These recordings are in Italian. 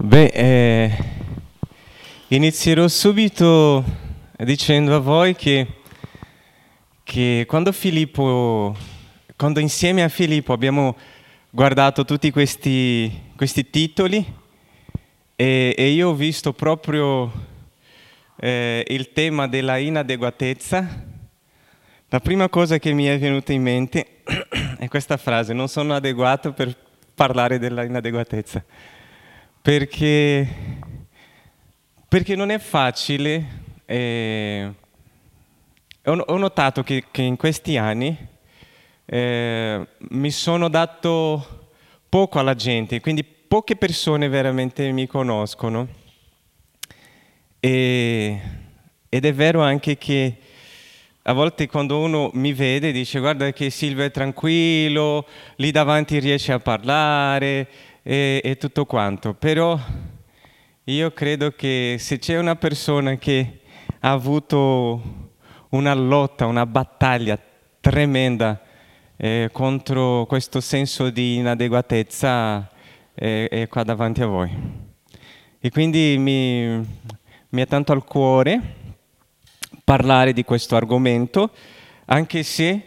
Beh, eh, inizierò subito dicendo a voi che, che quando Filippo, quando insieme a Filippo abbiamo guardato tutti questi, questi titoli e, e, io ho visto proprio eh, il tema della inadeguatezza, la prima cosa che mi è venuta in mente è questa frase, non sono adeguato per parlare della inadeguatezza perché, perché non è facile. Eh, ho, notato che, che, in questi anni eh, mi sono dato poco alla gente, quindi poche persone veramente mi conoscono. E, ed è vero anche che a volte quando uno mi vede dice guarda che Silvio è tranquillo, lì davanti riesce a parlare, e, e tutto quanto, però io credo che se c'è una persona che ha avuto una lotta, una battaglia tremenda eh, contro questo senso di inadeguatezza eh, è qua davanti a voi. E quindi mi, mi è tanto al cuore parlare di questo argomento, anche se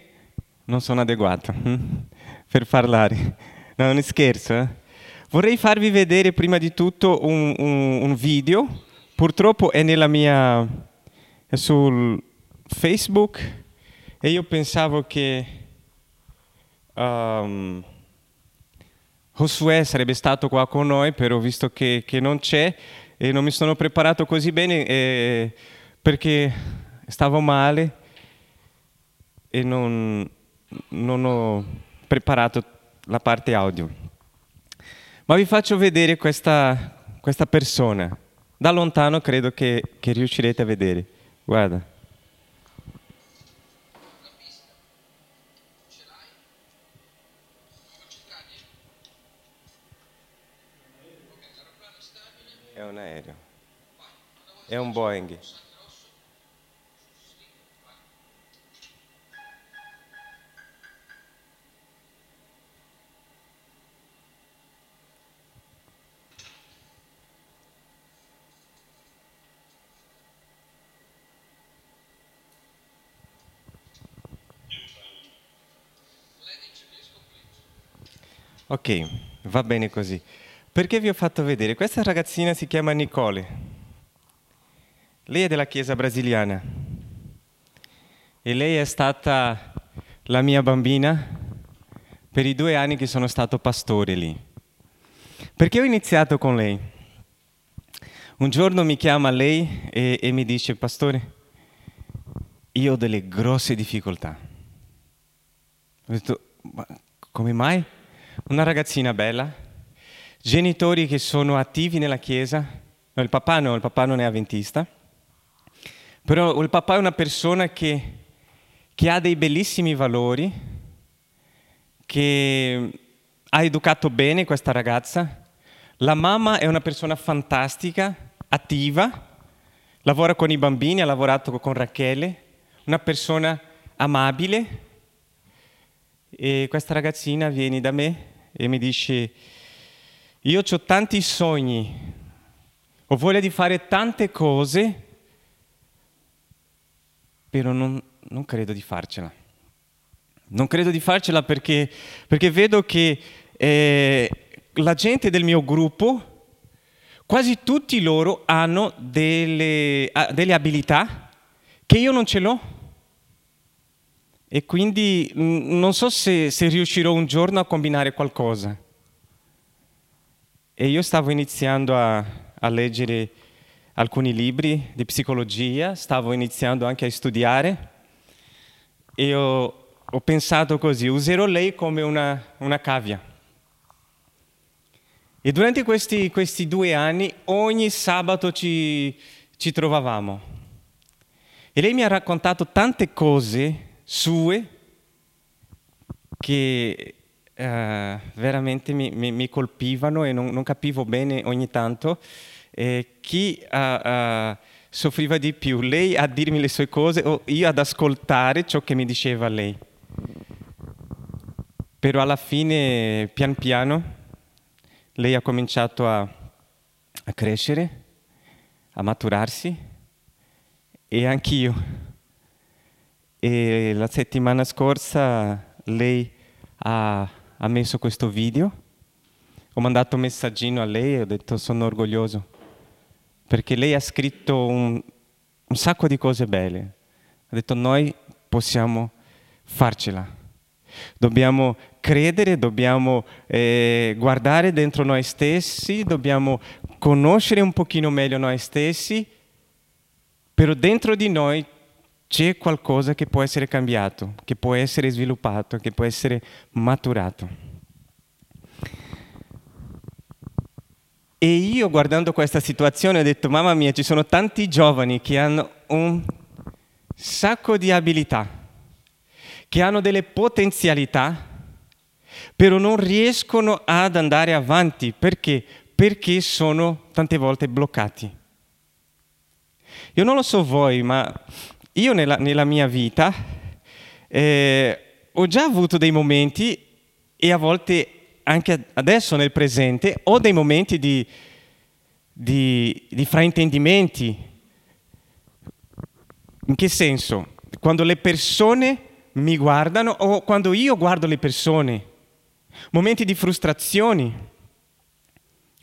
non sono adeguato hm, per parlare. No, non scherzo, eh? Vorrei farvi vedere prima di tutto un, un, un video, purtroppo è nella mia, è sul Facebook e io pensavo che um, Josué sarebbe stato qua con noi, però visto che, che, non c'è e non mi sono preparato così bene eh, perché stavo male e non, non ho preparato la parte audio. Ma vi faccio vedere questa, questa persona. Da lontano credo che, che riuscirete a vedere. Guarda. È un aereo. È un Boeing. Ok, va bene così. Perché vi ho fatto vedere? Questa ragazzina si chiama Nicole. Lei è della Chiesa brasiliana. E lei è stata la mia bambina per i due anni che sono stato pastore lì. Perché ho iniziato con lei? Un giorno mi chiama lei e, e mi dice, pastore, io ho delle grosse difficoltà. Ho detto, ma come mai? Una ragazzina bella, genitori che sono attivi nella chiesa, no, il papà no, il papà non è avventista, però il papà è una persona che, che ha dei bellissimi valori, che ha educato bene questa ragazza, la mamma è una persona fantastica, attiva, lavora con i bambini, ha lavorato con Rachele, una persona amabile e questa ragazzina viene da me e mi dice, io ho tanti sogni, ho voglia di fare tante cose, però non, non credo di farcela. Non credo di farcela perché, perché vedo che eh, la gente del mio gruppo, quasi tutti loro hanno delle, delle abilità che io non ce l'ho. E quindi mm, non so se, se riuscirò un giorno a combinare qualcosa. E io stavo iniziando a, a leggere alcuni libri di psicologia, stavo iniziando anche a studiare e ho, ho pensato così, userò lei come una, una cavia. E durante questi, questi, due anni ogni sabato ci, ci trovavamo. E lei mi ha raccontato tante cose sue che eh, veramente mi, mi, mi, colpivano e non, non, capivo bene ogni tanto eh, chi uh, soffriva di più, lei a dirmi le sue cose o io ad ascoltare ciò che mi diceva lei. Però alla fine, pian piano, lei ha cominciato a, a crescere, a maturarsi e anch'io. E la settimana scorsa lei ha, ha messo questo video, ho mandato un messaggino a lei e ho detto sono orgoglioso, perché lei ha scritto un, un sacco di cose belle. Ha detto noi possiamo farcela. Dobbiamo credere, dobbiamo eh, guardare dentro noi stessi, dobbiamo conoscere un pochino meglio noi stessi, però dentro di noi c'è qualcosa che può essere cambiato, che può essere sviluppato, che può essere maturato. E io guardando questa situazione ho detto, mamma mia, ci sono tanti giovani che hanno un sacco di abilità che hanno delle potenzialità, però non riescono ad andare avanti. Perché? Perché sono tante volte bloccati. Io non lo so voi, ma io nella, nella mia vita eh, ho già avuto dei momenti e a volte anche adesso nel presente ho dei momenti di, di, di fraintendimenti. In che senso? Quando le persone mi guardano o quando io guardo le persone, momenti di frustrazioni,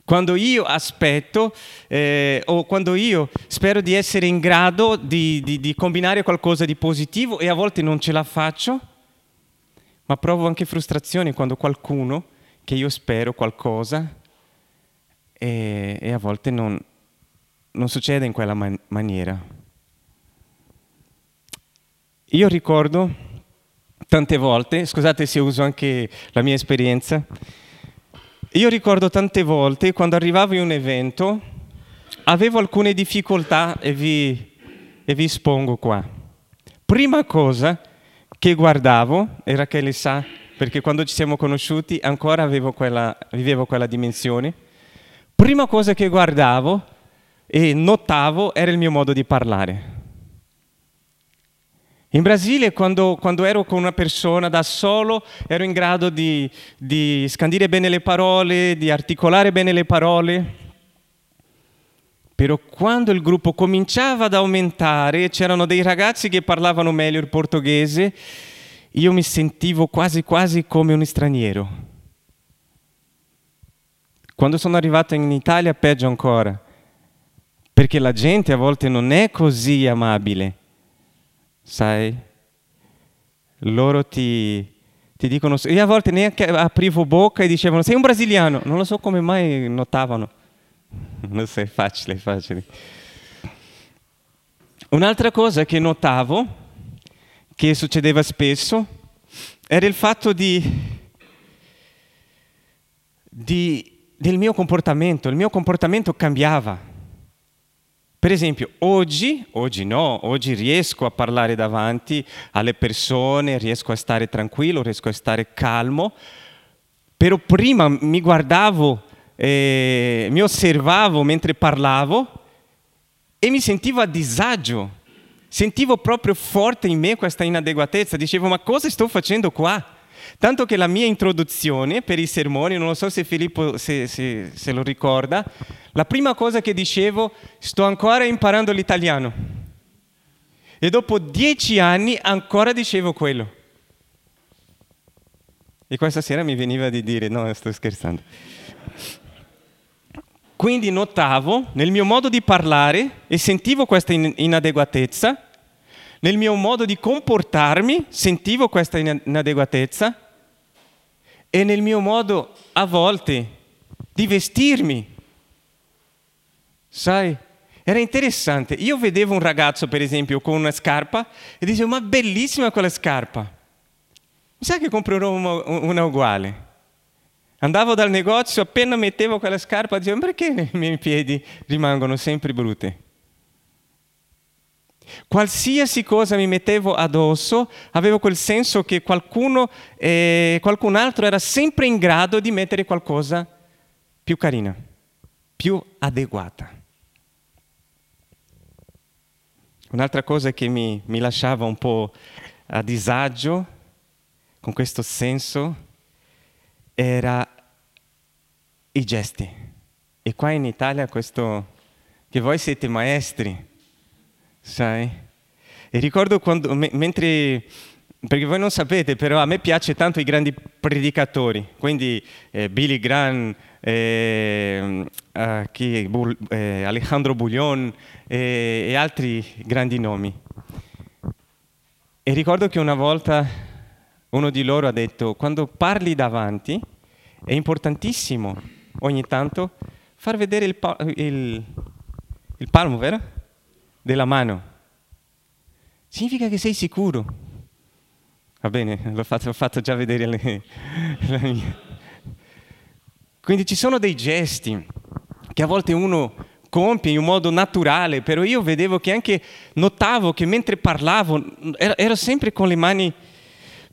quando io aspetto eh, o quando io spero di essere in grado di, di, di combinare qualcosa di positivo e a volte non ce la faccio, ma provo anche frustrazioni quando qualcuno che io spero qualcosa e, e a volte non, non, succede in quella man- maniera. Io ricordo tante volte, scusate se uso anche la mia esperienza, io ricordo tante volte quando arrivavo in un evento, avevo alcune difficoltà e vi, e vi espongo qua. Prima cosa che guardavo, e Rachele sa, perché quando ci siamo conosciuti ancora quella, vivevo quella dimensione, prima cosa che guardavo e notavo era il mio modo di parlare. In Brasile, quando, quando, ero con una persona da solo, ero in grado di, di scandire bene le parole, di articolare bene le parole. Però quando il gruppo cominciava ad aumentare, c'erano dei ragazzi che parlavano meglio il portoghese, io mi sentivo quasi quasi come un straniero. Quando sono arrivato in Italia, peggio ancora, perché la gente a volte non è così amabile sai? Loro ti, ti dicono, io a volte neanche aprivo bocca e dicevano sei un brasiliano, non lo so come mai notavano. Non so, è facile, è facile. Un'altra cosa che notavo, che succedeva spesso, era il fatto di, di, del mio comportamento. Il mio comportamento cambiava. Per esempio, oggi, oggi no, oggi riesco a parlare davanti alle persone, riesco a stare tranquillo, riesco a stare calmo, però prima mi guardavo, eh, mi osservavo mentre parlavo e mi sentivo a disagio, sentivo proprio forte in me questa inadeguatezza, dicevo ma cosa sto facendo qua? Tanto che la mia introduzione per i sermoni, non lo so se Filippo se, se, se lo ricorda, la prima cosa che dicevo, sto ancora imparando l'italiano. E dopo dieci anni ancora dicevo quello. E questa sera mi veniva di dire, no, sto scherzando. Quindi notavo nel mio modo di parlare e sentivo questa inadeguatezza nel mio modo di comportarmi sentivo questa inadeguatezza e nel mio modo a volte di vestirmi. Sai, era interessante. Io vedevo un ragazzo, per esempio, con una scarpa e dicevo, ma bellissima quella scarpa. Mi sa che comprerò una, una uguale. Andavo dal negozio, appena mettevo quella scarpa, dicevo, perché i miei piedi rimangono sempre brutti? Qualsiasi cosa mi mettevo addosso, avevo quel senso che qualcuno, eh, qualcun altro era sempre in grado di mettere qualcosa più carina, più adeguata. Un'altra cosa che mi, mi lasciava un po' a disagio con questo senso era i gesti. E qua in Italia questo, che voi siete maestri, sai? E ricordo quando, me, mentre, perché voi non sapete, però a me piace tanto i grandi predicatori, quindi eh, Billy Graham, eh, uh, chi, Bull, eh, Alejandro Buglion e altri grandi nomi. E ricordo che una volta uno di loro ha detto, quando parli davanti è importantissimo ogni tanto far vedere il, pa- il, il palmo, vero? Della mano. Significa che sei sicuro. Va bene, l'ho fatto, l'ho fatto già vedere le, la mia. Quindi ci sono dei gesti che a volte uno compie in un modo naturale, però io vedevo che anche notavo che mentre parlavo ero, ero sempre con le mani,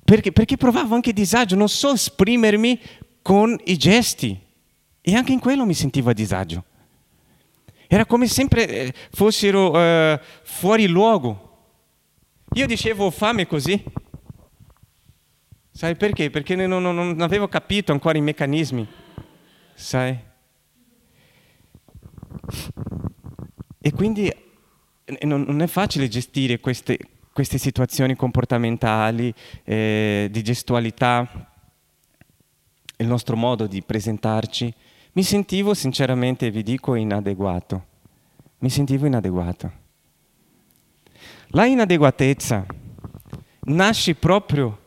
perché, perché provavo anche disagio, non so esprimermi con i gesti. E anche in quello mi sentivo a disagio. Era come sempre eh, fossero uh, fuori luogo. Io dicevo ho fame così. Sai perché? Perché non, non, non avevo capito ancora i meccanismi. Sai? E quindi non, non è facile gestire queste, queste situazioni comportamentali, eh, di gestualità, il nostro modo di presentarci mi sentivo sinceramente, vi dico, inadeguato. Mi sentivo inadeguato. La inadeguatezza nasce proprio...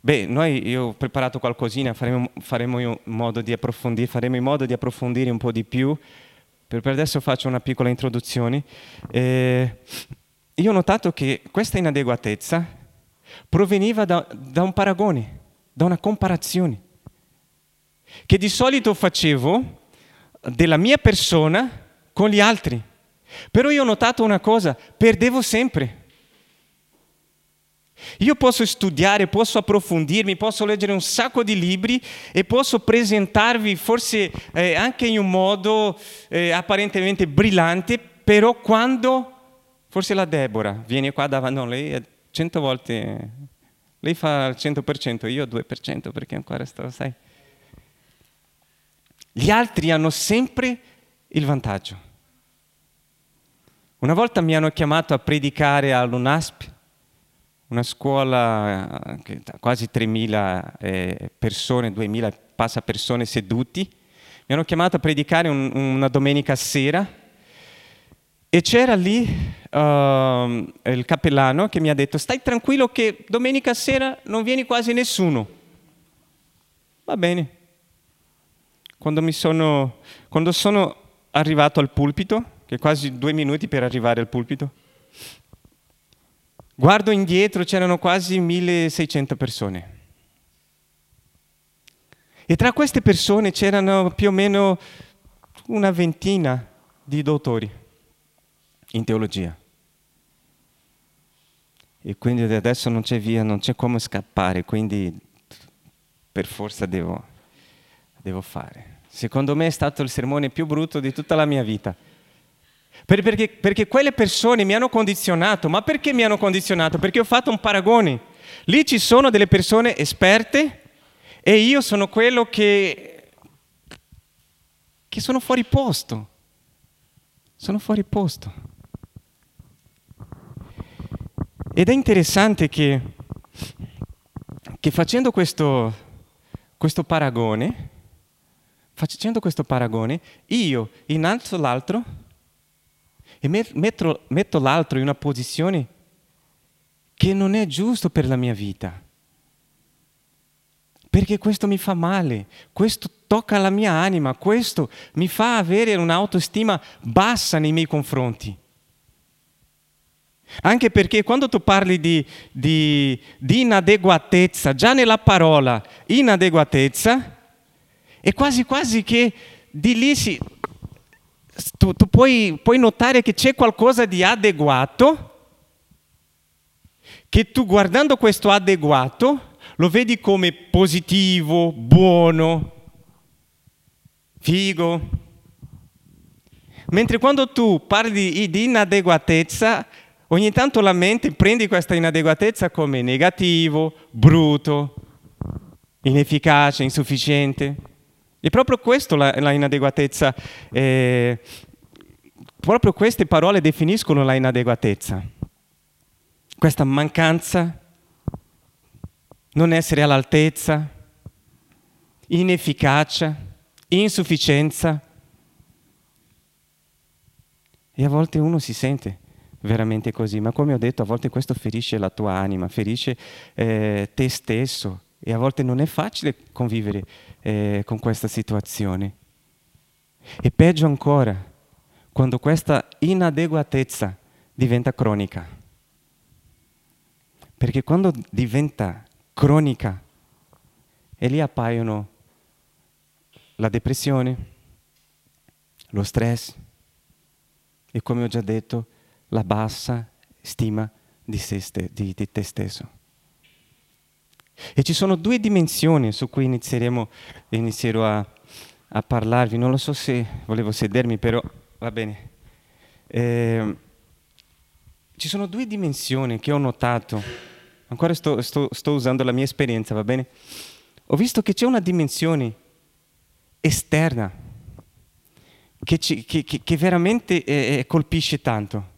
Beh, noi, io ho preparato qualcosina, faremo, faremo in modo di approfondire, faremo in modo di approfondire un po' di più. Per, adesso faccio una piccola introduzione. Eh, io ho notato che questa inadeguatezza proveniva da, da un paragone, da una comparazione che di solito facevo della mia persona con gli altri. Però io ho notato una cosa, perdevo sempre. Io posso studiare, posso approfondirmi, posso leggere un sacco di libri e posso presentarvi forse eh, anche in un modo eh, apparentemente brillante, però quando forse la Deborah viene qua davanti, no, lei è cento volte, lei fa il 100%, io il 2% perché ancora sto, sai. Gli altri hanno sempre il vantaggio. Una volta mi hanno chiamato a predicare all'UNASP, una scuola eh, che ha quasi 3.000 eh, persone, 2.000 passa persone seduti. Mi hanno chiamato a predicare un, una domenica sera e c'era lì uh, il cappellano che mi ha detto stai tranquillo che domenica sera non viene quasi nessuno. Va bene. Quando, sono, quando sono arrivato al pulpito, che quasi due minuti per arrivare al pulpito, guardo indietro, c'erano quasi 1600 persone. E tra queste persone c'erano più o meno una ventina di dottori in teologia. E quindi adesso non c'è via, non c'è come scappare, quindi per forza devo devo fare. Secondo me è stato il sermone più brutto di tutta la mia vita. Perché, perché, quelle persone mi hanno condizionato. Ma perché mi hanno condizionato? Perché ho fatto un paragone. Lì ci sono delle persone esperte e io sono quello che, che sono fuori posto. Sono fuori posto. Ed è interessante che, che facendo questo, questo paragone, facendo questo paragone, io innalzo l'altro e metto, metto l'altro in una posizione che non è giusto per la mia vita. Perché questo mi fa male, questo tocca la mia anima, questo mi fa avere un'autostima bassa nei miei confronti. Anche perché quando tu parli di, di, di inadeguatezza, già nella parola inadeguatezza, è quasi quasi che di lì si, tu, tu puoi, puoi notare che c'è qualcosa di adeguato, che tu guardando questo adeguato lo vedi come positivo, buono, figo. Mentre quando tu parli di inadeguatezza, ogni tanto la mente prendi questa inadeguatezza come negativo, brutto, inefficace, insufficiente. E proprio questo la, la inadeguatezza, eh, proprio queste parole definiscono la inadeguatezza. Questa mancanza, non essere all'altezza, inefficacia, insufficienza. E a volte uno si sente veramente così, ma come ho detto, a volte questo ferisce la tua anima, ferisce eh, te stesso e a volte non è facile convivere eh, con questa situazione. E peggio ancora, quando questa inadeguatezza diventa cronica. Perché quando diventa cronica, e lì appaiono la depressione, lo stress e come ho già detto, la bassa stima di, ste, di, di te stesso. E ci sono due dimensioni su cui inizieremo, inizierò a, a parlarvi. Non lo so se volevo sedermi, però va bene. Eh, ci sono due dimensioni che ho notato. Ancora sto, sto, sto usando la mia esperienza, va bene? Ho visto che c'è una dimensione esterna che, ci, che, che, che veramente eh, colpisce tanto.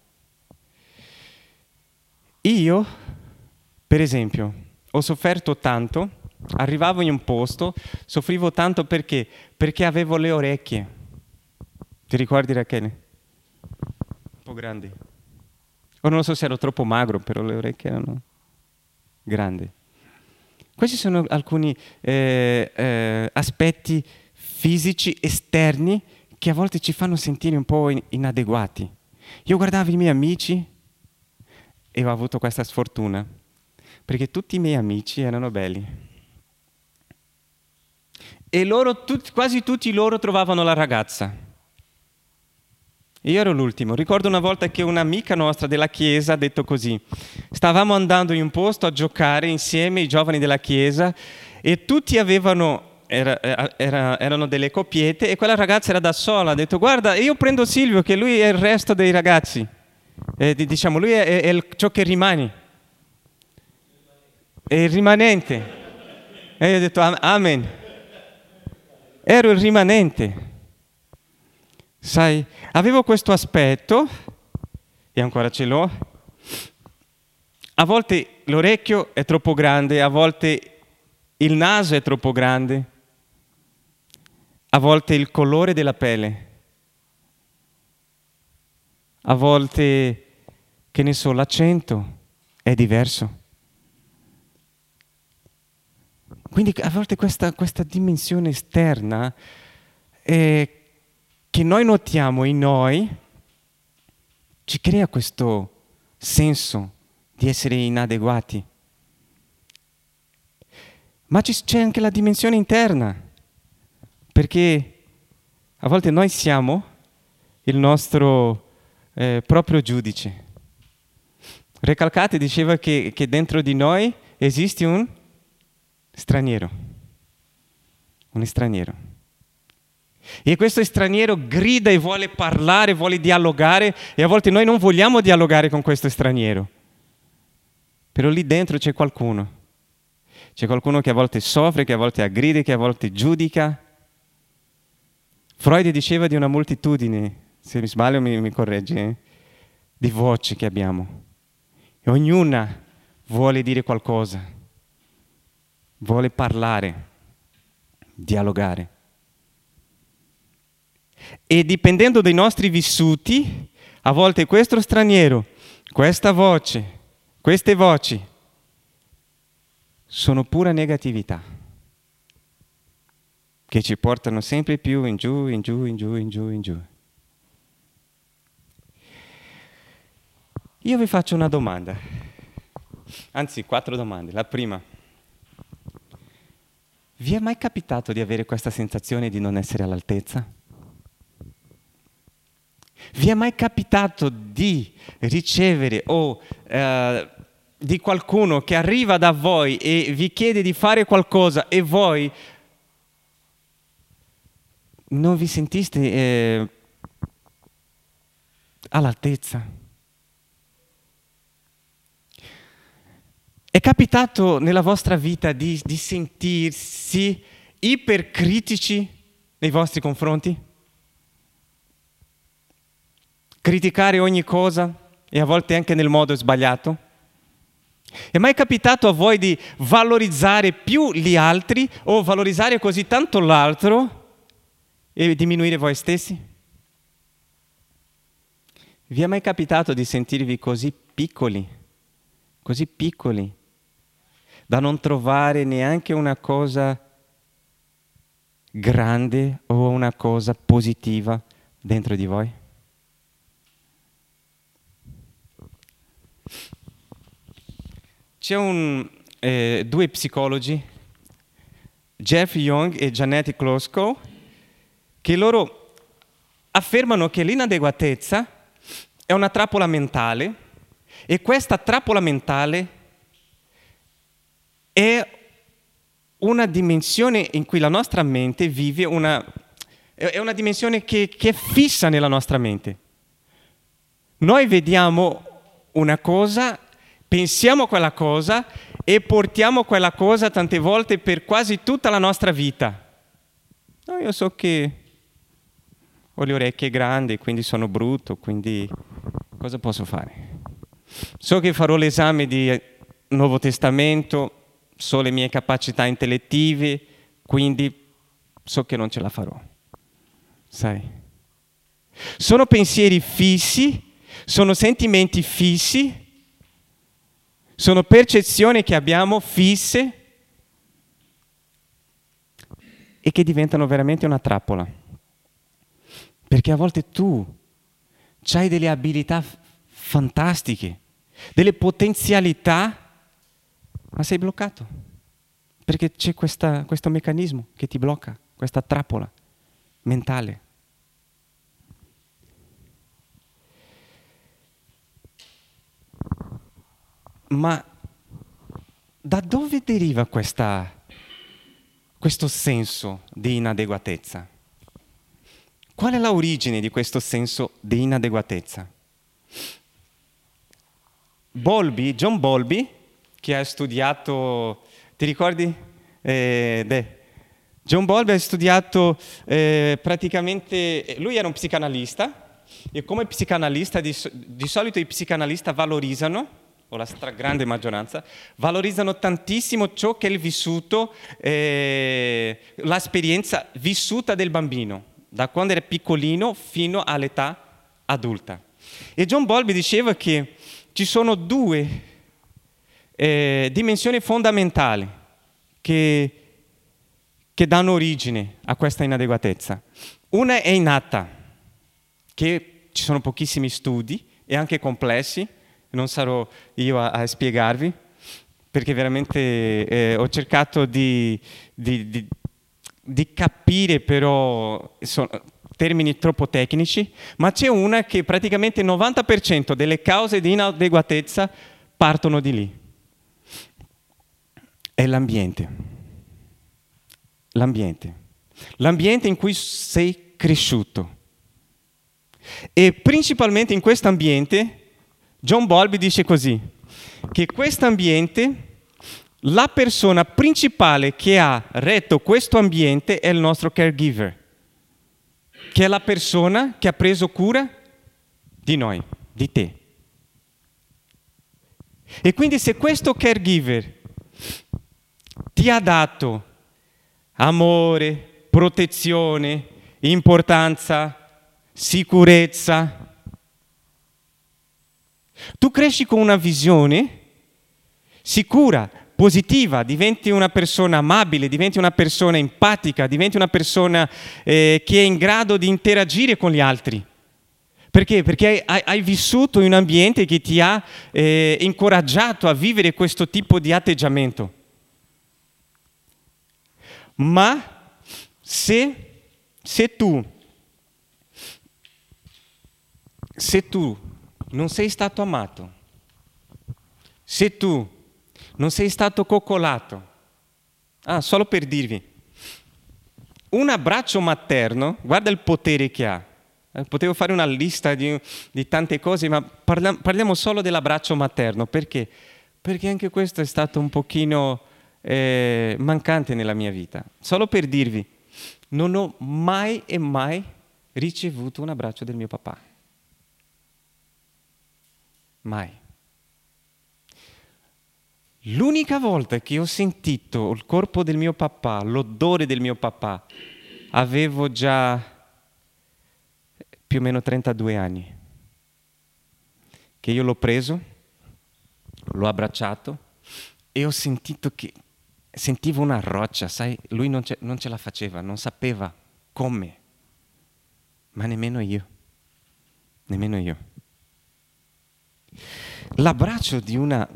Io, per esempio, ho sofferto tanto, arrivavo in un posto, soffrivo tanto perché? Perché avevo le orecchie. Ti ricordi Rachele? Un po' grandi. O non so se ero troppo magro, però le orecchie erano grandi. Questi sono alcuni eh, eh, aspetti fisici esterni che a volte ci fanno sentire un po' inadeguati. Io guardavo i miei amici e ho avuto questa sfortuna, perché tutti i miei amici erano belli. E loro, tut, quasi tutti loro trovavano la ragazza. Io ero l'ultimo. Ricordo una volta che un'amica nostra della chiesa ha detto così. Stavamo andando in un posto a giocare insieme, i giovani della chiesa, e tutti avevano era, era, erano delle coppiette e quella ragazza era da sola, ha detto guarda io prendo Silvio che lui è il resto dei ragazzi, eh, diciamo lui è, è, è, ciò che rimane, è il rimanente. E io ho detto amen, ero il rimanente. Sai, avevo questo aspetto, e ancora ce l'ho, a volte l'orecchio è troppo grande, a volte il naso è troppo grande, a volte il colore della pelle, a volte, che ne so, l'accento è diverso. Quindi a volte questa, questa dimensione esterna è che noi notiamo in noi ci crea questo senso di essere inadeguati. Ma c'è anche la dimensione interna, perché a volte noi siamo il nostro eh, proprio giudice. Recalcate diceva che, che dentro di noi esiste un straniero, un straniero. E questo straniero grida e vuole parlare, vuole dialogare e a volte noi non vogliamo dialogare con questo straniero. Però lì dentro c'è qualcuno. C'è qualcuno che a volte soffre, che a volte aggride, che a volte giudica. Freud diceva di una moltitudine, se mi sbaglio mi, mi corregge, eh, di voci che abbiamo. E ognuna vuole dire qualcosa, vuole parlare, dialogare. E dipendendo dai nostri vissuti, a volte questo straniero, questa voce, queste voci sono pura negatività che ci portano sempre più in giù, in giù, in giù, in giù, in giù. Io vi faccio una domanda, anzi quattro domande. La prima, vi è mai capitato di avere questa sensazione di non essere all'altezza? Vi è mai capitato di ricevere o eh, di qualcuno che arriva da voi e vi chiede di fare qualcosa e voi non vi sentiste eh, all'altezza? È capitato nella vostra vita di, di sentirsi ipercritici nei vostri confronti? Criticare ogni cosa e a volte anche nel modo sbagliato? È mai capitato a voi di valorizzare più gli altri o valorizzare così tanto l'altro e diminuire voi stessi? Vi è mai capitato di sentirvi così piccoli, così piccoli, da non trovare neanche una cosa grande o una cosa positiva dentro di voi? C'è un, eh, due psicologi, Jeff Young e Janet Klosko, che loro affermano che l'inadeguatezza è una trappola mentale e questa trappola mentale è una dimensione in cui la nostra mente vive, una, è una dimensione che, che è fissa nella nostra mente. Noi vediamo una cosa, pensiamo a quella cosa e portiamo quella cosa tante volte per quasi tutta la nostra vita. No, io so che ho le orecchie grandi, quindi sono brutto, quindi cosa posso fare? So che farò l'esame di Nuovo Testamento, so le mie capacità intellettive, quindi so che non ce la farò. Sai? Sono pensieri fissi, sono sentimenti fissi, sono percezioni che abbiamo fisse e che diventano veramente una trappola. Perché a volte tu hai delle abilità fantastiche, delle potenzialità, ma sei bloccato. Perché c'è questa, questo meccanismo che ti blocca, questa trappola mentale. Ma da dove deriva questa, questo senso di inadeguatezza? Qual è l'origine di questo senso di inadeguatezza? Bolby, John Bolby, che ha studiato, ti ricordi? Eh, John Bolby ha studiato eh, praticamente, lui era un psicanalista e come psicanalista di, di solito i psicanalisti valorizzano o la stragrande maggioranza, valorizzano tantissimo ciò che è il vissuto, eh, l'esperienza vissuta del bambino da quando era piccolino fino all'età adulta. E John Bowlby diceva che ci sono due eh, dimensioni fondamentali che, che danno origine a questa inadeguatezza. Una è innata, che ci sono pochissimi studi e anche complessi, non sarò io a, a spiegarvi, perché veramente eh, ho cercato di, di, di di capire però sono termini troppo tecnici, ma c'è una che praticamente il 90% delle cause di inadeguatezza partono di lì. È l'ambiente. L'ambiente. L'ambiente in cui sei cresciuto. E principalmente in questo ambiente, John Bowlby dice così, che questo ambiente la persona principale che ha retto questo ambiente è il nostro caregiver, che è la persona che ha preso cura di noi, di te. E quindi se questo caregiver ti ha dato amore, protezione, importanza, sicurezza, tu cresci con una visione sicura, positiva, diventi una persona amabile, diventi una persona empatica, diventi una persona eh, che è in grado di interagire con gli altri. Perché? Perché hai, hai vissuto in un ambiente che ti ha eh, incoraggiato a vivere questo tipo di atteggiamento. Ma se, se tu, se tu non sei stato amato, se tu non sei stato coccolato. Ah, solo per dirvi, un abbraccio materno, guarda il potere che ha. Eh, potevo fare una lista di, di tante cose, ma parliamo, parliamo solo dell'abbraccio materno. Perché? Perché anche questo è stato un pochino eh, mancante nella mia vita. Solo per dirvi, non ho mai e mai ricevuto un abbraccio del mio papà. Mai. L'unica volta che ho sentito il corpo del mio papà, l'odore del mio papà, avevo già più o meno 32 anni, che io l'ho preso, l'ho abbracciato e ho sentito che sentivo una roccia, sai, lui non ce, non ce la faceva, non sapeva come, ma nemmeno io, nemmeno io. L'abbraccio di una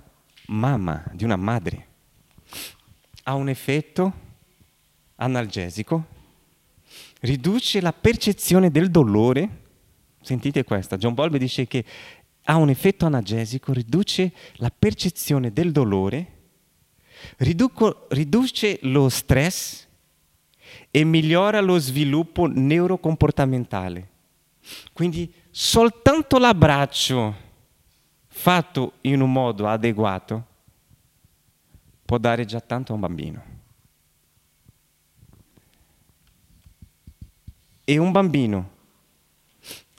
mamma, di una madre, ha un effetto analgesico, riduce la percezione del dolore Sentite questa, John Bowlby dice che ha un effetto analgesico, riduce la percezione del dolore, riduco, riduce lo stress e migliora lo sviluppo neurocomportamentale. Quindi soltanto l'abbraccio fatto in un modo adeguato può dare già tanto a un bambino. E un bambino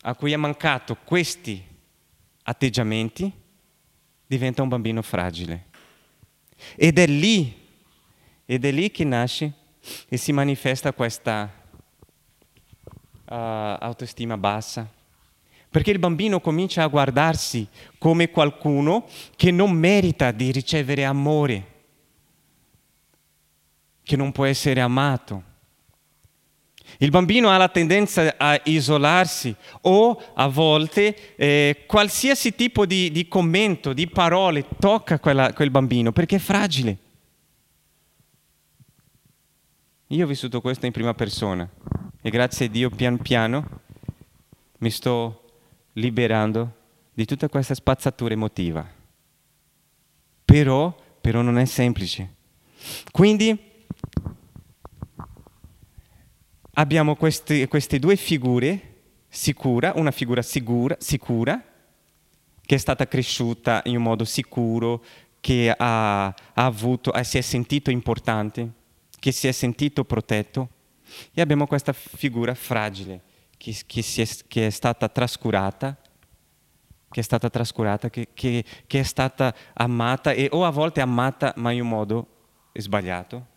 a cui è mancato questi atteggiamenti diventa un bambino fragile. Ed è lì, ed è lì che nasce e si manifesta questa uh, autostima bassa. Perché il bambino comincia a guardarsi come qualcuno che non merita di ricevere amore, che non può essere amato il bambino ha la tendenza a isolarsi o a volte eh, qualsiasi tipo di, di, commento, di parole tocca quella, quel bambino perché è fragile. Io ho vissuto questo in prima persona e grazie a Dio pian piano mi sto liberando di tutta questa spazzatura emotiva. Però, però non è semplice. Quindi abbiamo queste, queste due figure, sicura, una figura sicura, sicura, che è stata cresciuta in un modo sicuro, che ha, ha avuto, eh, si è sentito importante, che si è sentito protetto, e abbiamo questa figura fragile, che, che, è, che è, stata trascurata, che è stata trascurata, che, che, è stata amata, e, o a volte amata ma in un modo sbagliato.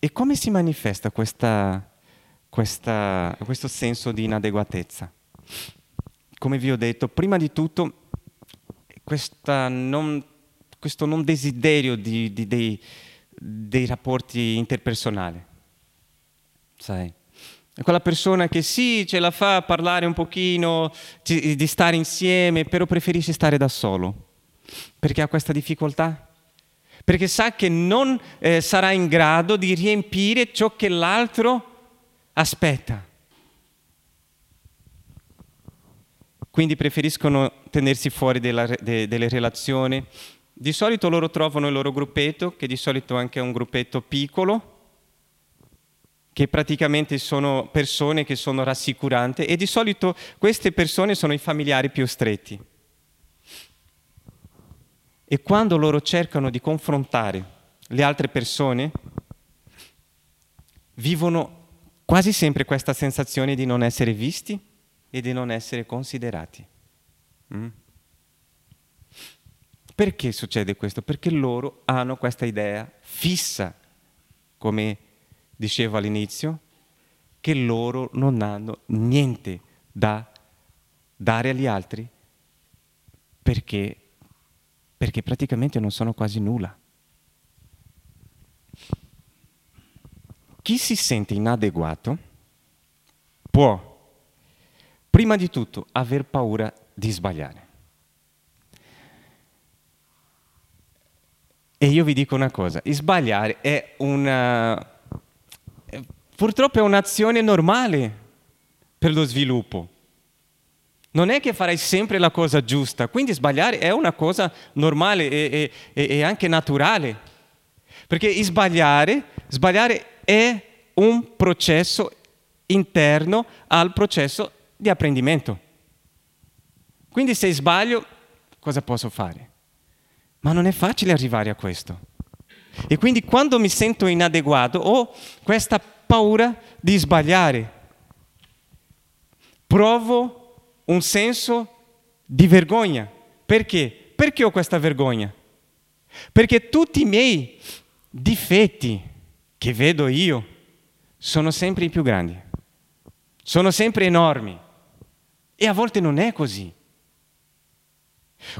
E come si manifesta questa, questa, questo senso di inadeguatezza? Come vi ho detto, prima di tutto non, questo non desiderio di, di, dei, dei, rapporti interpersonali. Sai? Quella persona che sì, ce la fa a parlare un pochino, di stare insieme, però preferisce stare da solo. Perché ha questa difficoltà? Perché sa che non eh, sarà in grado di riempire ciò che l'altro aspetta. Quindi preferiscono tenersi fuori della, de, delle relazioni. Di solito loro trovano il loro gruppetto, che di solito anche è un gruppetto piccolo, che praticamente sono persone che sono rassicuranti e di solito queste persone sono i familiari più stretti. E quando loro cercano di confrontare le altre persone, vivono quasi sempre questa sensazione di non essere visti e di non essere considerati. Mm? Perché succede questo? Perché loro hanno questa idea fissa, come dicevo all'inizio, che loro non hanno niente da dare agli altri perché perché praticamente non sono quasi nulla. Chi si sente inadeguato può, prima di tutto, aver paura di sbagliare. E io vi dico una cosa, sbagliare è una... purtroppo è un'azione normale per lo sviluppo non è che farai sempre la cosa giusta, quindi sbagliare è una cosa normale e, e, e anche naturale. Perché sbagliare, sbagliare è un processo interno al processo di apprendimento. Quindi se sbaglio, cosa posso fare? Ma non è facile arrivare a questo. E quindi quando mi sento inadeguato ho questa paura di sbagliare. Provo un senso di vergogna. Perché? Perché ho questa vergogna? Perché tutti i miei difetti che vedo io sono sempre i più grandi, sono sempre enormi e a volte non è così.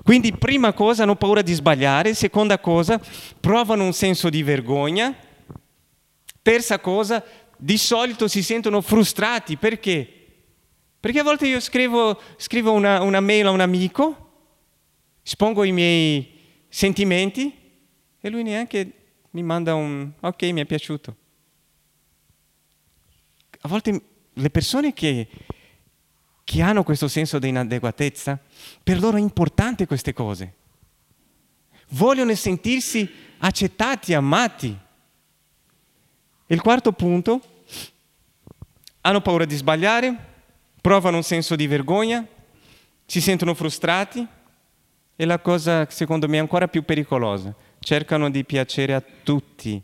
Quindi prima cosa hanno paura di sbagliare, seconda cosa provano un senso di vergogna, terza cosa di solito si sentono frustrati perché? Perché a volte io scrivo, scrivo una, una mail a un amico, espongo i miei sentimenti e lui neanche mi manda un ok mi è piaciuto. A volte le persone che, che hanno questo senso di inadeguatezza, per loro è importante queste cose. Vogliono sentirsi accettati, amati. Il quarto punto, hanno paura di sbagliare, provano un senso di vergogna, si sentono frustrati e la cosa secondo me ancora più pericolosa, cercano di piacere a tutti.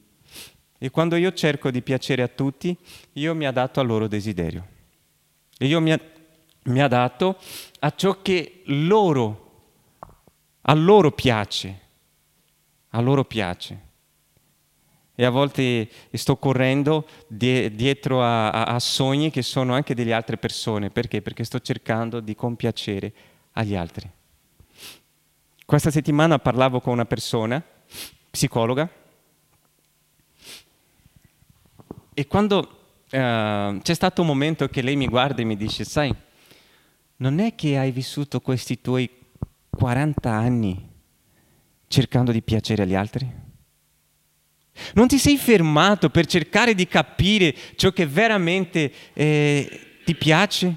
E quando io cerco di piacere a tutti, io mi adatto al loro desiderio. E io mi, mi adatto a ciò che loro, a loro piace. A loro piace. E a volte sto correndo die, dietro a, a, a sogni che sono anche delle altre persone. Perché? Perché sto cercando di compiacere agli altri. Questa settimana parlavo con una persona psicologa. E quando Uh, c'è stato un momento che lei mi guarda e mi dice, sai, non è che hai vissuto questi tuoi 40 anni cercando di piacere agli altri? Non ti sei fermato per cercare di capire ciò che veramente eh, ti piace?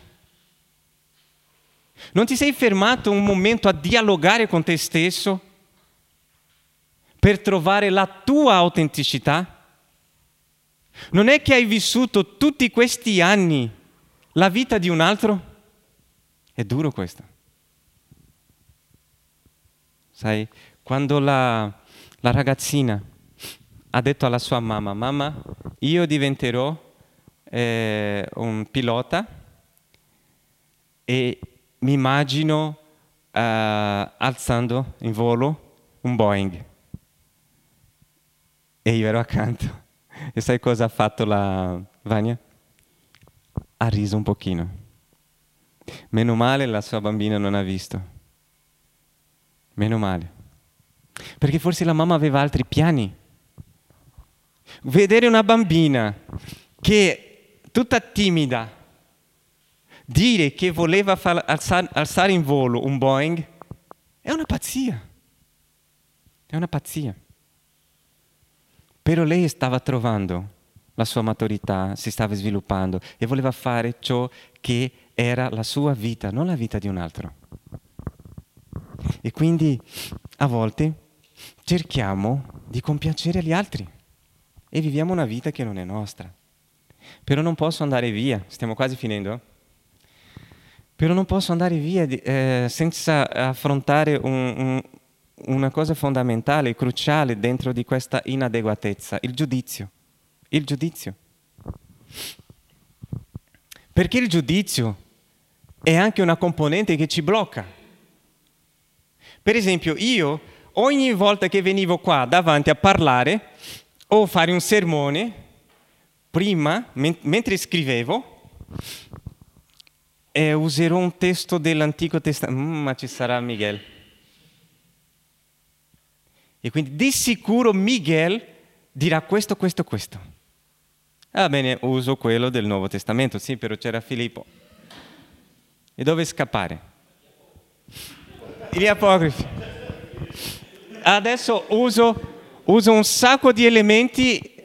Non ti sei fermato un momento a dialogare con te stesso? per trovare la tua autenticità? Non è che hai vissuto tutti questi anni la vita di un altro? È duro questo. Sai, quando la, la ragazzina ha detto alla sua mamma, mamma, io diventerò eh, un pilota e mi immagino eh, alzando in volo un Boeing e io ero accanto. E sai cosa ha fatto la Vania? Ha riso un pochino. Meno male la sua bambina non ha visto. Meno male. Perché forse la mamma aveva altri piani. Vedere una bambina che tutta timida dire che voleva alzare, alzare in volo un Boeing è una pazzia. È una pazzia. Però lei stava trovando la sua maturità, si stava sviluppando e voleva fare ciò che era la sua vita, non la vita di un altro. E quindi a volte cerchiamo di compiacere gli altri e viviamo una vita che non è nostra. Però non posso andare via, stiamo quasi finendo. Però non posso andare via eh, senza affrontare un, un, una cosa fondamentale, cruciale dentro di questa inadeguatezza, il giudizio. Il giudizio. Perché il giudizio è anche una componente che ci blocca. Per esempio, io ogni volta che venivo qua davanti a parlare o fare un sermone, prima, men- mentre scrivevo, eh, userò un testo dell'Antico Testamento, mm, ma ci sarà Miguel e quindi di sicuro Miguel dirà questo, questo, questo. Ah bene, uso quello del Nuovo Testamento, sì, però c'era Filippo. E dove scappare? Gli apocrifi. Adesso uso, uso un sacco di elementi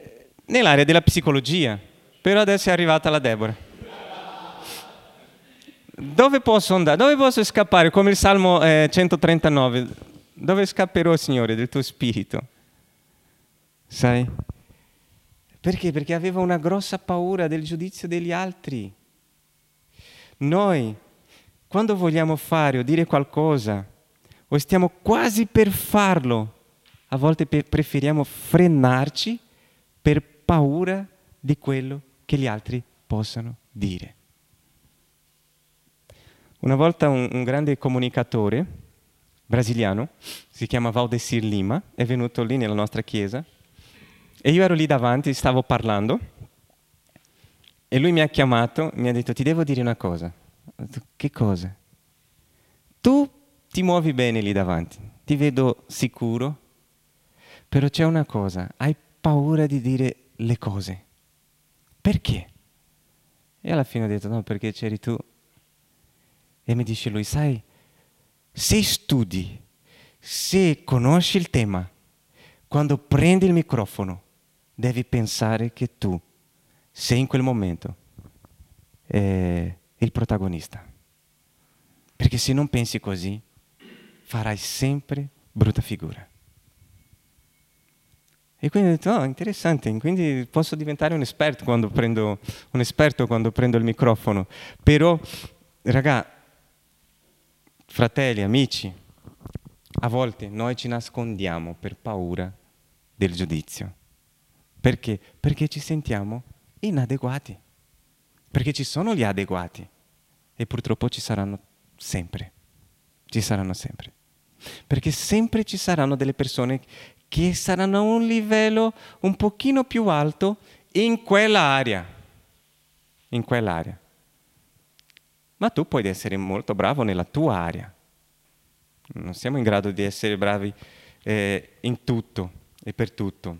nell'area della psicologia, però adesso è arrivata la Deborah. Dove posso andare? Dove posso scappare? Come il Salmo eh, 139 dove scapperò, Signore, del tuo spirito? Sai? Perché? Perché aveva una grossa paura del giudizio degli altri. Noi, quando vogliamo fare o dire qualcosa, o stiamo quasi per farlo, a volte preferiamo frenarci per paura di quello che gli altri possano dire. Una volta un, un grande comunicatore brasiliano, si chiama Valdecir Lima, è venuto lì nella nostra chiesa e io ero lì davanti, stavo parlando e lui mi ha chiamato, mi ha detto ti devo dire una cosa. Detto, che cosa? Tu ti muovi bene lì davanti, ti vedo sicuro, però c'è una cosa, hai paura di dire le cose. Perché? E alla fine ho detto no, perché c'eri tu e mi dice lui, sai, se studi, se conosci il tema, quando prendi il microfono, devi pensare che tu sei in quel momento eh, il protagonista. Perché se non pensi così, farai sempre brutta figura. E quindi ho detto, oh, interessante, quindi posso diventare un esperto quando prendo, un esperto quando prendo il microfono. Però, raga, Fratelli, amici, a volte noi ci nascondiamo per paura del giudizio. Perché? Perché ci sentiamo inadeguati. Perché ci sono gli adeguati e purtroppo ci saranno sempre. Ci saranno sempre. Perché sempre ci saranno delle persone che saranno a un livello un pochino più alto in quell'area. In quell'area ma tu puoi essere molto bravo nella tua area. Non siamo in grado di essere bravi eh, in tutto e per tutto.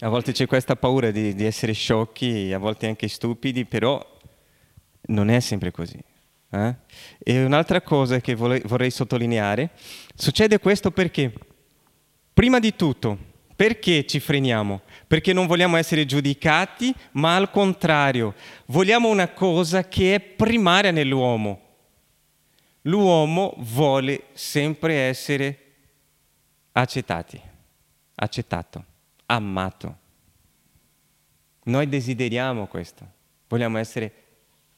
A volte c'è questa paura di, di, essere sciocchi, a volte anche stupidi, però non è sempre così. Eh? E un'altra cosa che vorrei, vorrei sottolineare, succede questo perché, prima di tutto, perché ci freniamo? Perché non vogliamo essere giudicati, ma al contrario, vogliamo una cosa che è primaria nell'uomo. L'uomo vuole sempre essere accettati, accettato, amato. Noi desideriamo questo, vogliamo essere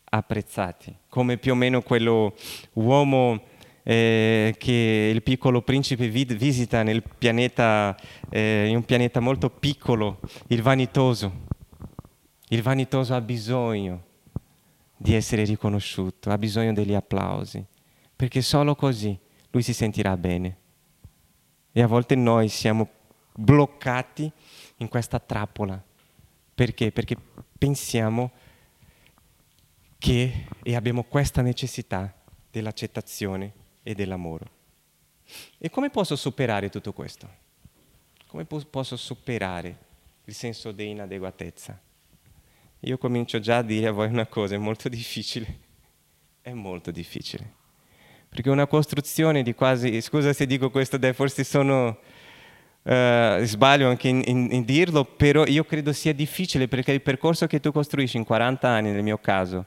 apprezzati, come più o meno quello uomo eh, che il piccolo principe vid- visita pianeta, eh, in un pianeta molto piccolo, il vanitoso. Il vanitoso ha bisogno di essere riconosciuto, ha bisogno degli applausi, perché solo così lui si sentirà bene. E a volte noi siamo bloccati in questa trappola. Perché? Perché pensiamo che e abbiamo questa necessità dell'accettazione e dell'amore. E come posso superare tutto questo? Come po- posso superare il senso di inadeguatezza? Io comincio già a dire a voi una cosa, è molto difficile. È molto difficile. Perché una costruzione di quasi, scusa se dico questo, dai, forse sono, uh, sbaglio anche in, in, in dirlo, però io credo sia difficile perché il percorso che tu costruisci in 40 anni, nel mio caso,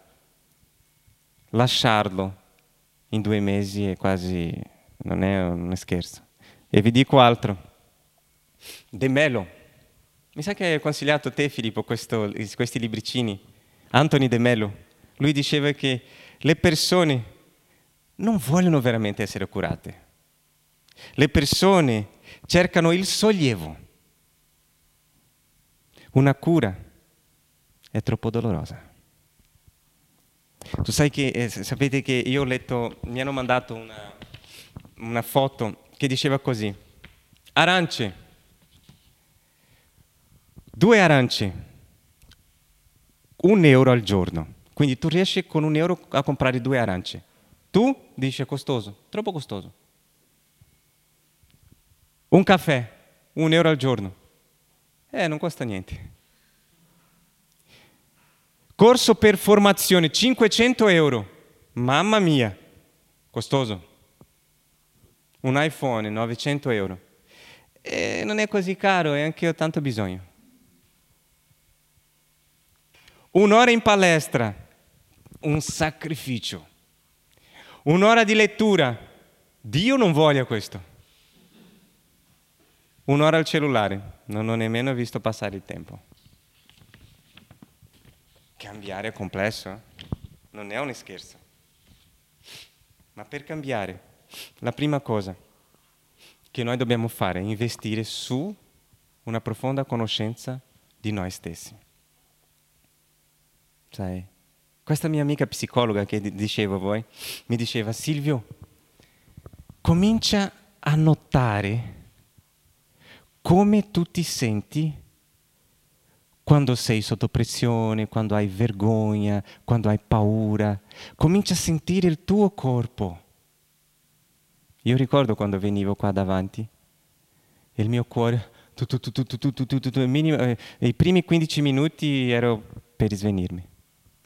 lasciarlo in due mesi è quasi, non è un scherzo. E vi dico altro. De Melo. Mi sa che hai consigliato te, Filippo, questo, questi libricini. Anthony De Melo. Lui diceva che le persone non vogliono veramente essere curate. Le persone cercano il sollievo. Una cura è troppo dolorosa. Tu sai che, eh, sapete che io ho letto, mi hanno mandato una, una foto che diceva così, arance, due arance, un euro al giorno. Quindi tu riesci con un euro a comprare due arance. Tu dici è costoso, troppo costoso. Un caffè, un euro al giorno. Eh, non costa niente. Corso per formazione, 500 euro. Mamma mia, costoso. Un iPhone, 900 euro. E non è così caro e anche ho tanto bisogno. Un'ora in palestra, un sacrificio. Un'ora di lettura, Dio non voglia questo. Un'ora al cellulare, non ho nemmeno visto passare il tempo. Cambiare è complesso, non è un scherzo. Ma per cambiare, la prima cosa che noi dobbiamo fare, investire su una profonda conoscenza di noi stessi. Sai, questa mia amica psicologa che dicevo a voi, mi diceva Silvio, comincia a notare come tu ti senti quando sei sotto pressione, quando hai vergogna, quando hai paura. Comincia a sentire il tuo corpo. Io ricordo quando venivo qua davanti e il mio cuore, tu, tu, tu, minimo, eh, i primi 15 minuti ero per svenirmi.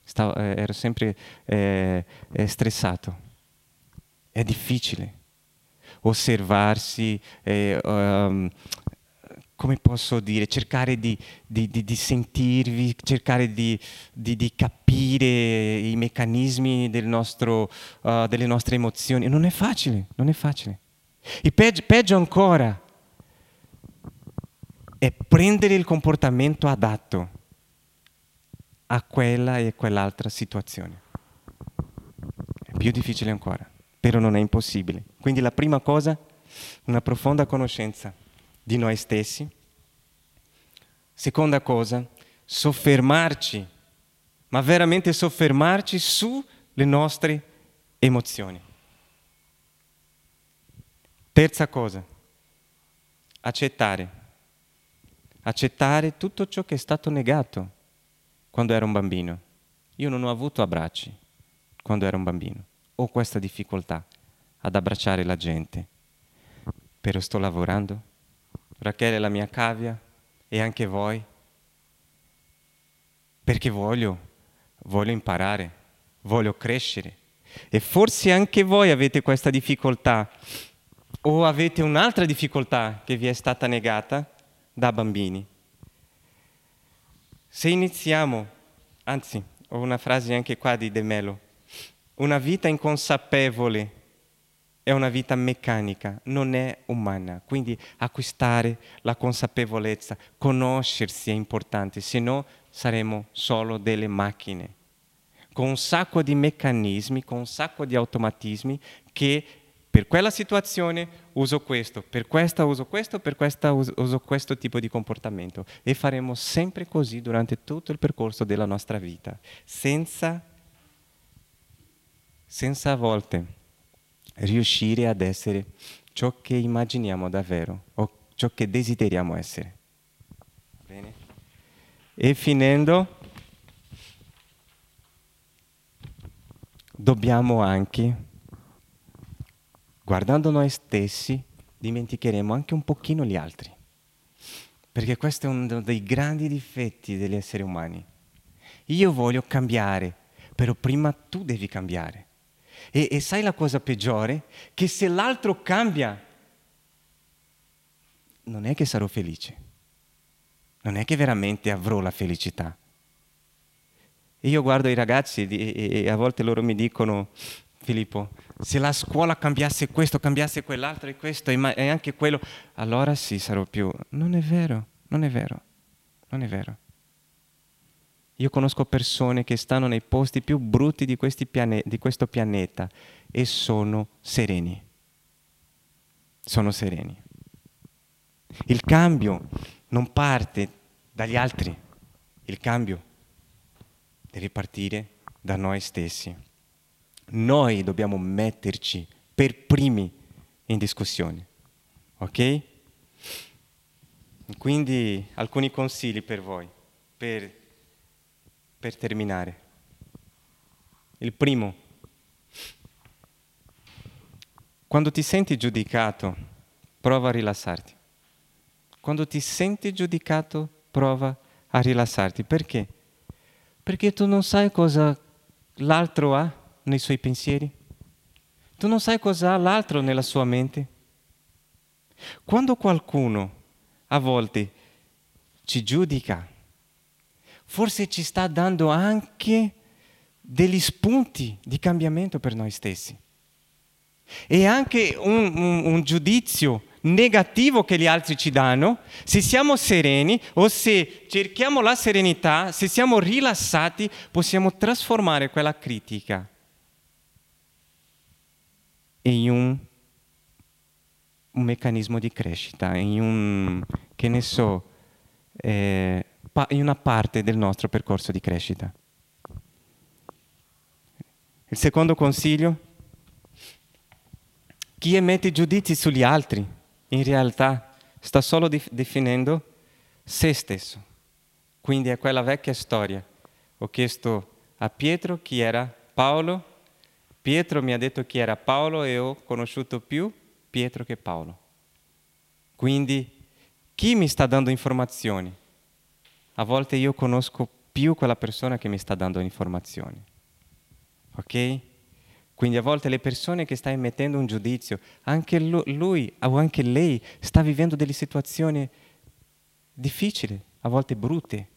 Stavo, eh, ero sempre eh, eh, stressato. È difficile osservarsi, um, come posso dire, cercare di, di, di, di sentirvi, cercare di, capire i meccanismi del nostro, uh, delle nostre emozioni. Non è facile, non è facile. E peggio, peggio ancora è prendere il comportamento adatto a quella e quell'altra situazione. È più difficile ancora, però non è impossibile. Quindi la prima cosa, una profonda conoscenza di noi stessi. Seconda cosa, soffermarci, ma veramente soffermarci sulle nostre emozioni. Terza cosa, accettare. Accettare tutto ciò che è stato negato quando ero un bambino. Io non ho avuto abbracci quando ero un bambino. Ho questa difficoltà ad abbracciare la gente. Però sto lavorando Rachele la mia cavia e anche voi, perché voglio, voglio imparare, voglio crescere. E forse anche voi avete questa difficoltà o avete un'altra difficoltà che vi è stata negata da bambini. Se iniziamo, anzi, ho una frase anche qua di De Melo, una vita inconsapevole è una vita meccanica, non è umana. Quindi acquistare la consapevolezza, conoscersi è importante, se no saremo solo delle macchine, con un sacco di meccanismi, con un sacco di automatismi che per quella situazione uso questo, per questa uso questo, per questa uso, uso questo tipo di comportamento. E faremo sempre così durante tutto il percorso della nostra vita, senza, senza a volte riuscire ad essere ciò che immaginiamo davvero o ciò che desideriamo essere. Bene? E finendo, dobbiamo anche, guardando noi stessi, dimenticheremo anche un pochino gli altri. Perché questo è uno dei grandi difetti degli esseri umani. Io voglio cambiare, però prima tu devi cambiare. E, e sai la cosa peggiore? Che se l'altro cambia, non è che sarò felice, non è che veramente avrò la felicità. Io guardo i ragazzi e, e a volte loro mi dicono, Filippo, se la scuola cambiasse questo, cambiasse quell'altro e questo e anche quello, allora sì sarò più... Non è vero, non è vero, non è vero. Io conosco persone che stanno nei posti più brutti di, piane- di questo pianeta e sono sereni. Sono sereni. Il cambio non parte dagli altri, il cambio deve partire da noi stessi. Noi dobbiamo metterci per primi in discussione. Ok? Quindi alcuni consigli per voi, per per terminare. Il primo, quando ti senti giudicato, prova a rilassarti. Quando ti senti giudicato, prova a rilassarti. Perché? Perché tu non sai cosa l'altro ha nei suoi pensieri. Tu non sai cosa ha l'altro nella sua mente. Quando qualcuno a volte ci giudica, forse ci sta dando anche degli spunti di cambiamento per noi stessi. E anche un, un, un giudizio negativo che gli altri ci danno, se siamo sereni o se cerchiamo la serenità, se siamo rilassati, possiamo trasformare quella critica in un un meccanismo di crescita, in un, che ne so, eh, in una parte del nostro percorso di crescita. Il secondo consiglio, chi emette giudizi sugli altri in realtà sta solo definendo se stesso. Quindi è quella vecchia storia. Ho chiesto a Pietro chi era Paolo, Pietro mi ha detto chi era Paolo e ho conosciuto più Pietro che Paolo. Quindi chi mi sta dando informazioni? A volte io conosco più quella persona che mi sta dando informazioni. Ok? Quindi a volte le persone che stanno emettendo un giudizio, anche lui o anche lei sta vivendo delle situazioni difficili, a volte brutte.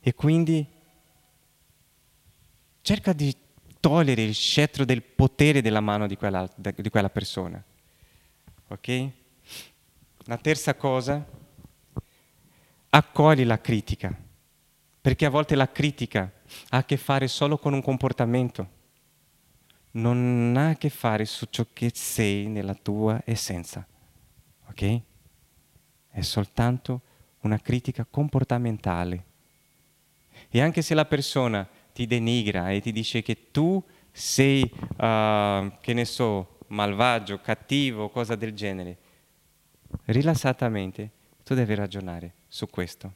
E quindi cerca di togliere il scettro del potere della mano di quella, di quella persona. Ok? La terza cosa, accogli la critica, perché a volte la critica ha a che fare solo con un comportamento, non ha a che fare su ciò che sei nella tua essenza. Ok? È soltanto una critica comportamentale. E anche se la persona ti denigra e ti dice che tu sei, uh, che ne so, malvagio, cattivo, cosa del genere, rilassatamente tu devi ragionare su questo.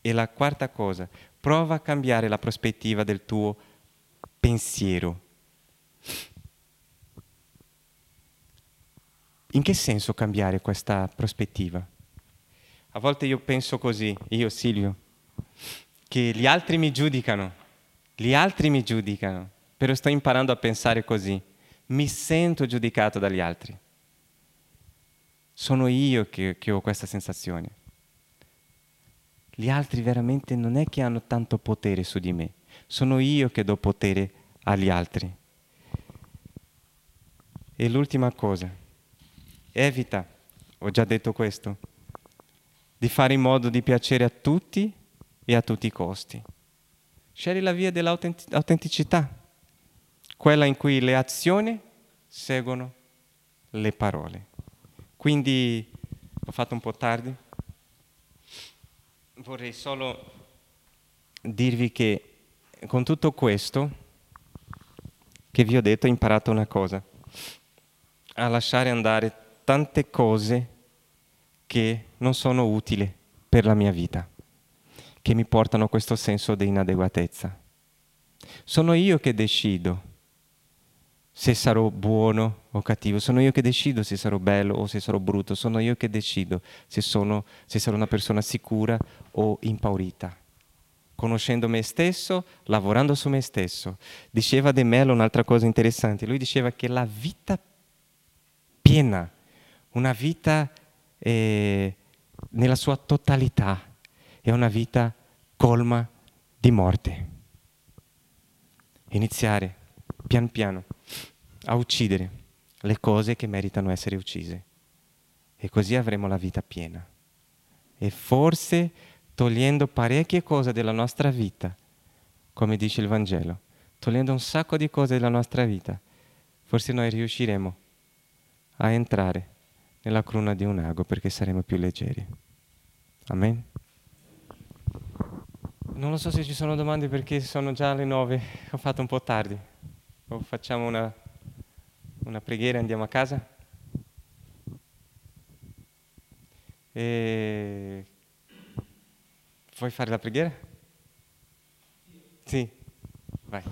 E la quarta cosa, prova a cambiare la prospettiva del tuo pensiero. In che senso cambiare questa prospettiva? A volte io penso così, io Silvio, che gli altri mi giudicano gli altri mi giudicano, però sto imparando a pensare così. Mi sento giudicato dagli altri. Sono io che, che ho questa sensazione. Gli altri veramente non è che hanno tanto potere su di me, sono io che do potere agli altri. E l'ultima cosa, evita, ho già detto questo, di fare in modo di piacere a tutti e a tutti i costi. Scegli la via dell'autenticità, quella in cui le azioni seguono le parole. Quindi ho fatto un po' tardi. Vorrei solo dirvi che con tutto questo che vi ho detto ho imparato una cosa, a lasciare andare tante cose che non sono utili per la mia vita che mi portano a questo senso di inadeguatezza. Sono io che decido se sarò buono o cattivo, sono io che decido se sarò bello o se sarò brutto, sono io che decido se, sono, se sarò una persona sicura o impaurita. Conoscendo me stesso, lavorando su me stesso. Diceva De Mello un'altra cosa interessante, lui diceva che la vita piena, una vita eh, nella sua totalità, è una vita colma di morte. Iniziare pian piano a uccidere le cose che meritano essere uccise e così avremo la vita piena. E forse togliendo parecchie cose della nostra vita, come dice il Vangelo, togliendo un sacco di cose della nostra vita, forse noi riusciremo a entrare nella cruna di un ago perché saremo più leggeri. Amen. Non lo so se ci sono domande perché sono già le nove, ho fatto un po' tardi. O facciamo una, una preghiera e andiamo a casa? E... Vuoi fare la preghiera? Sì, vai.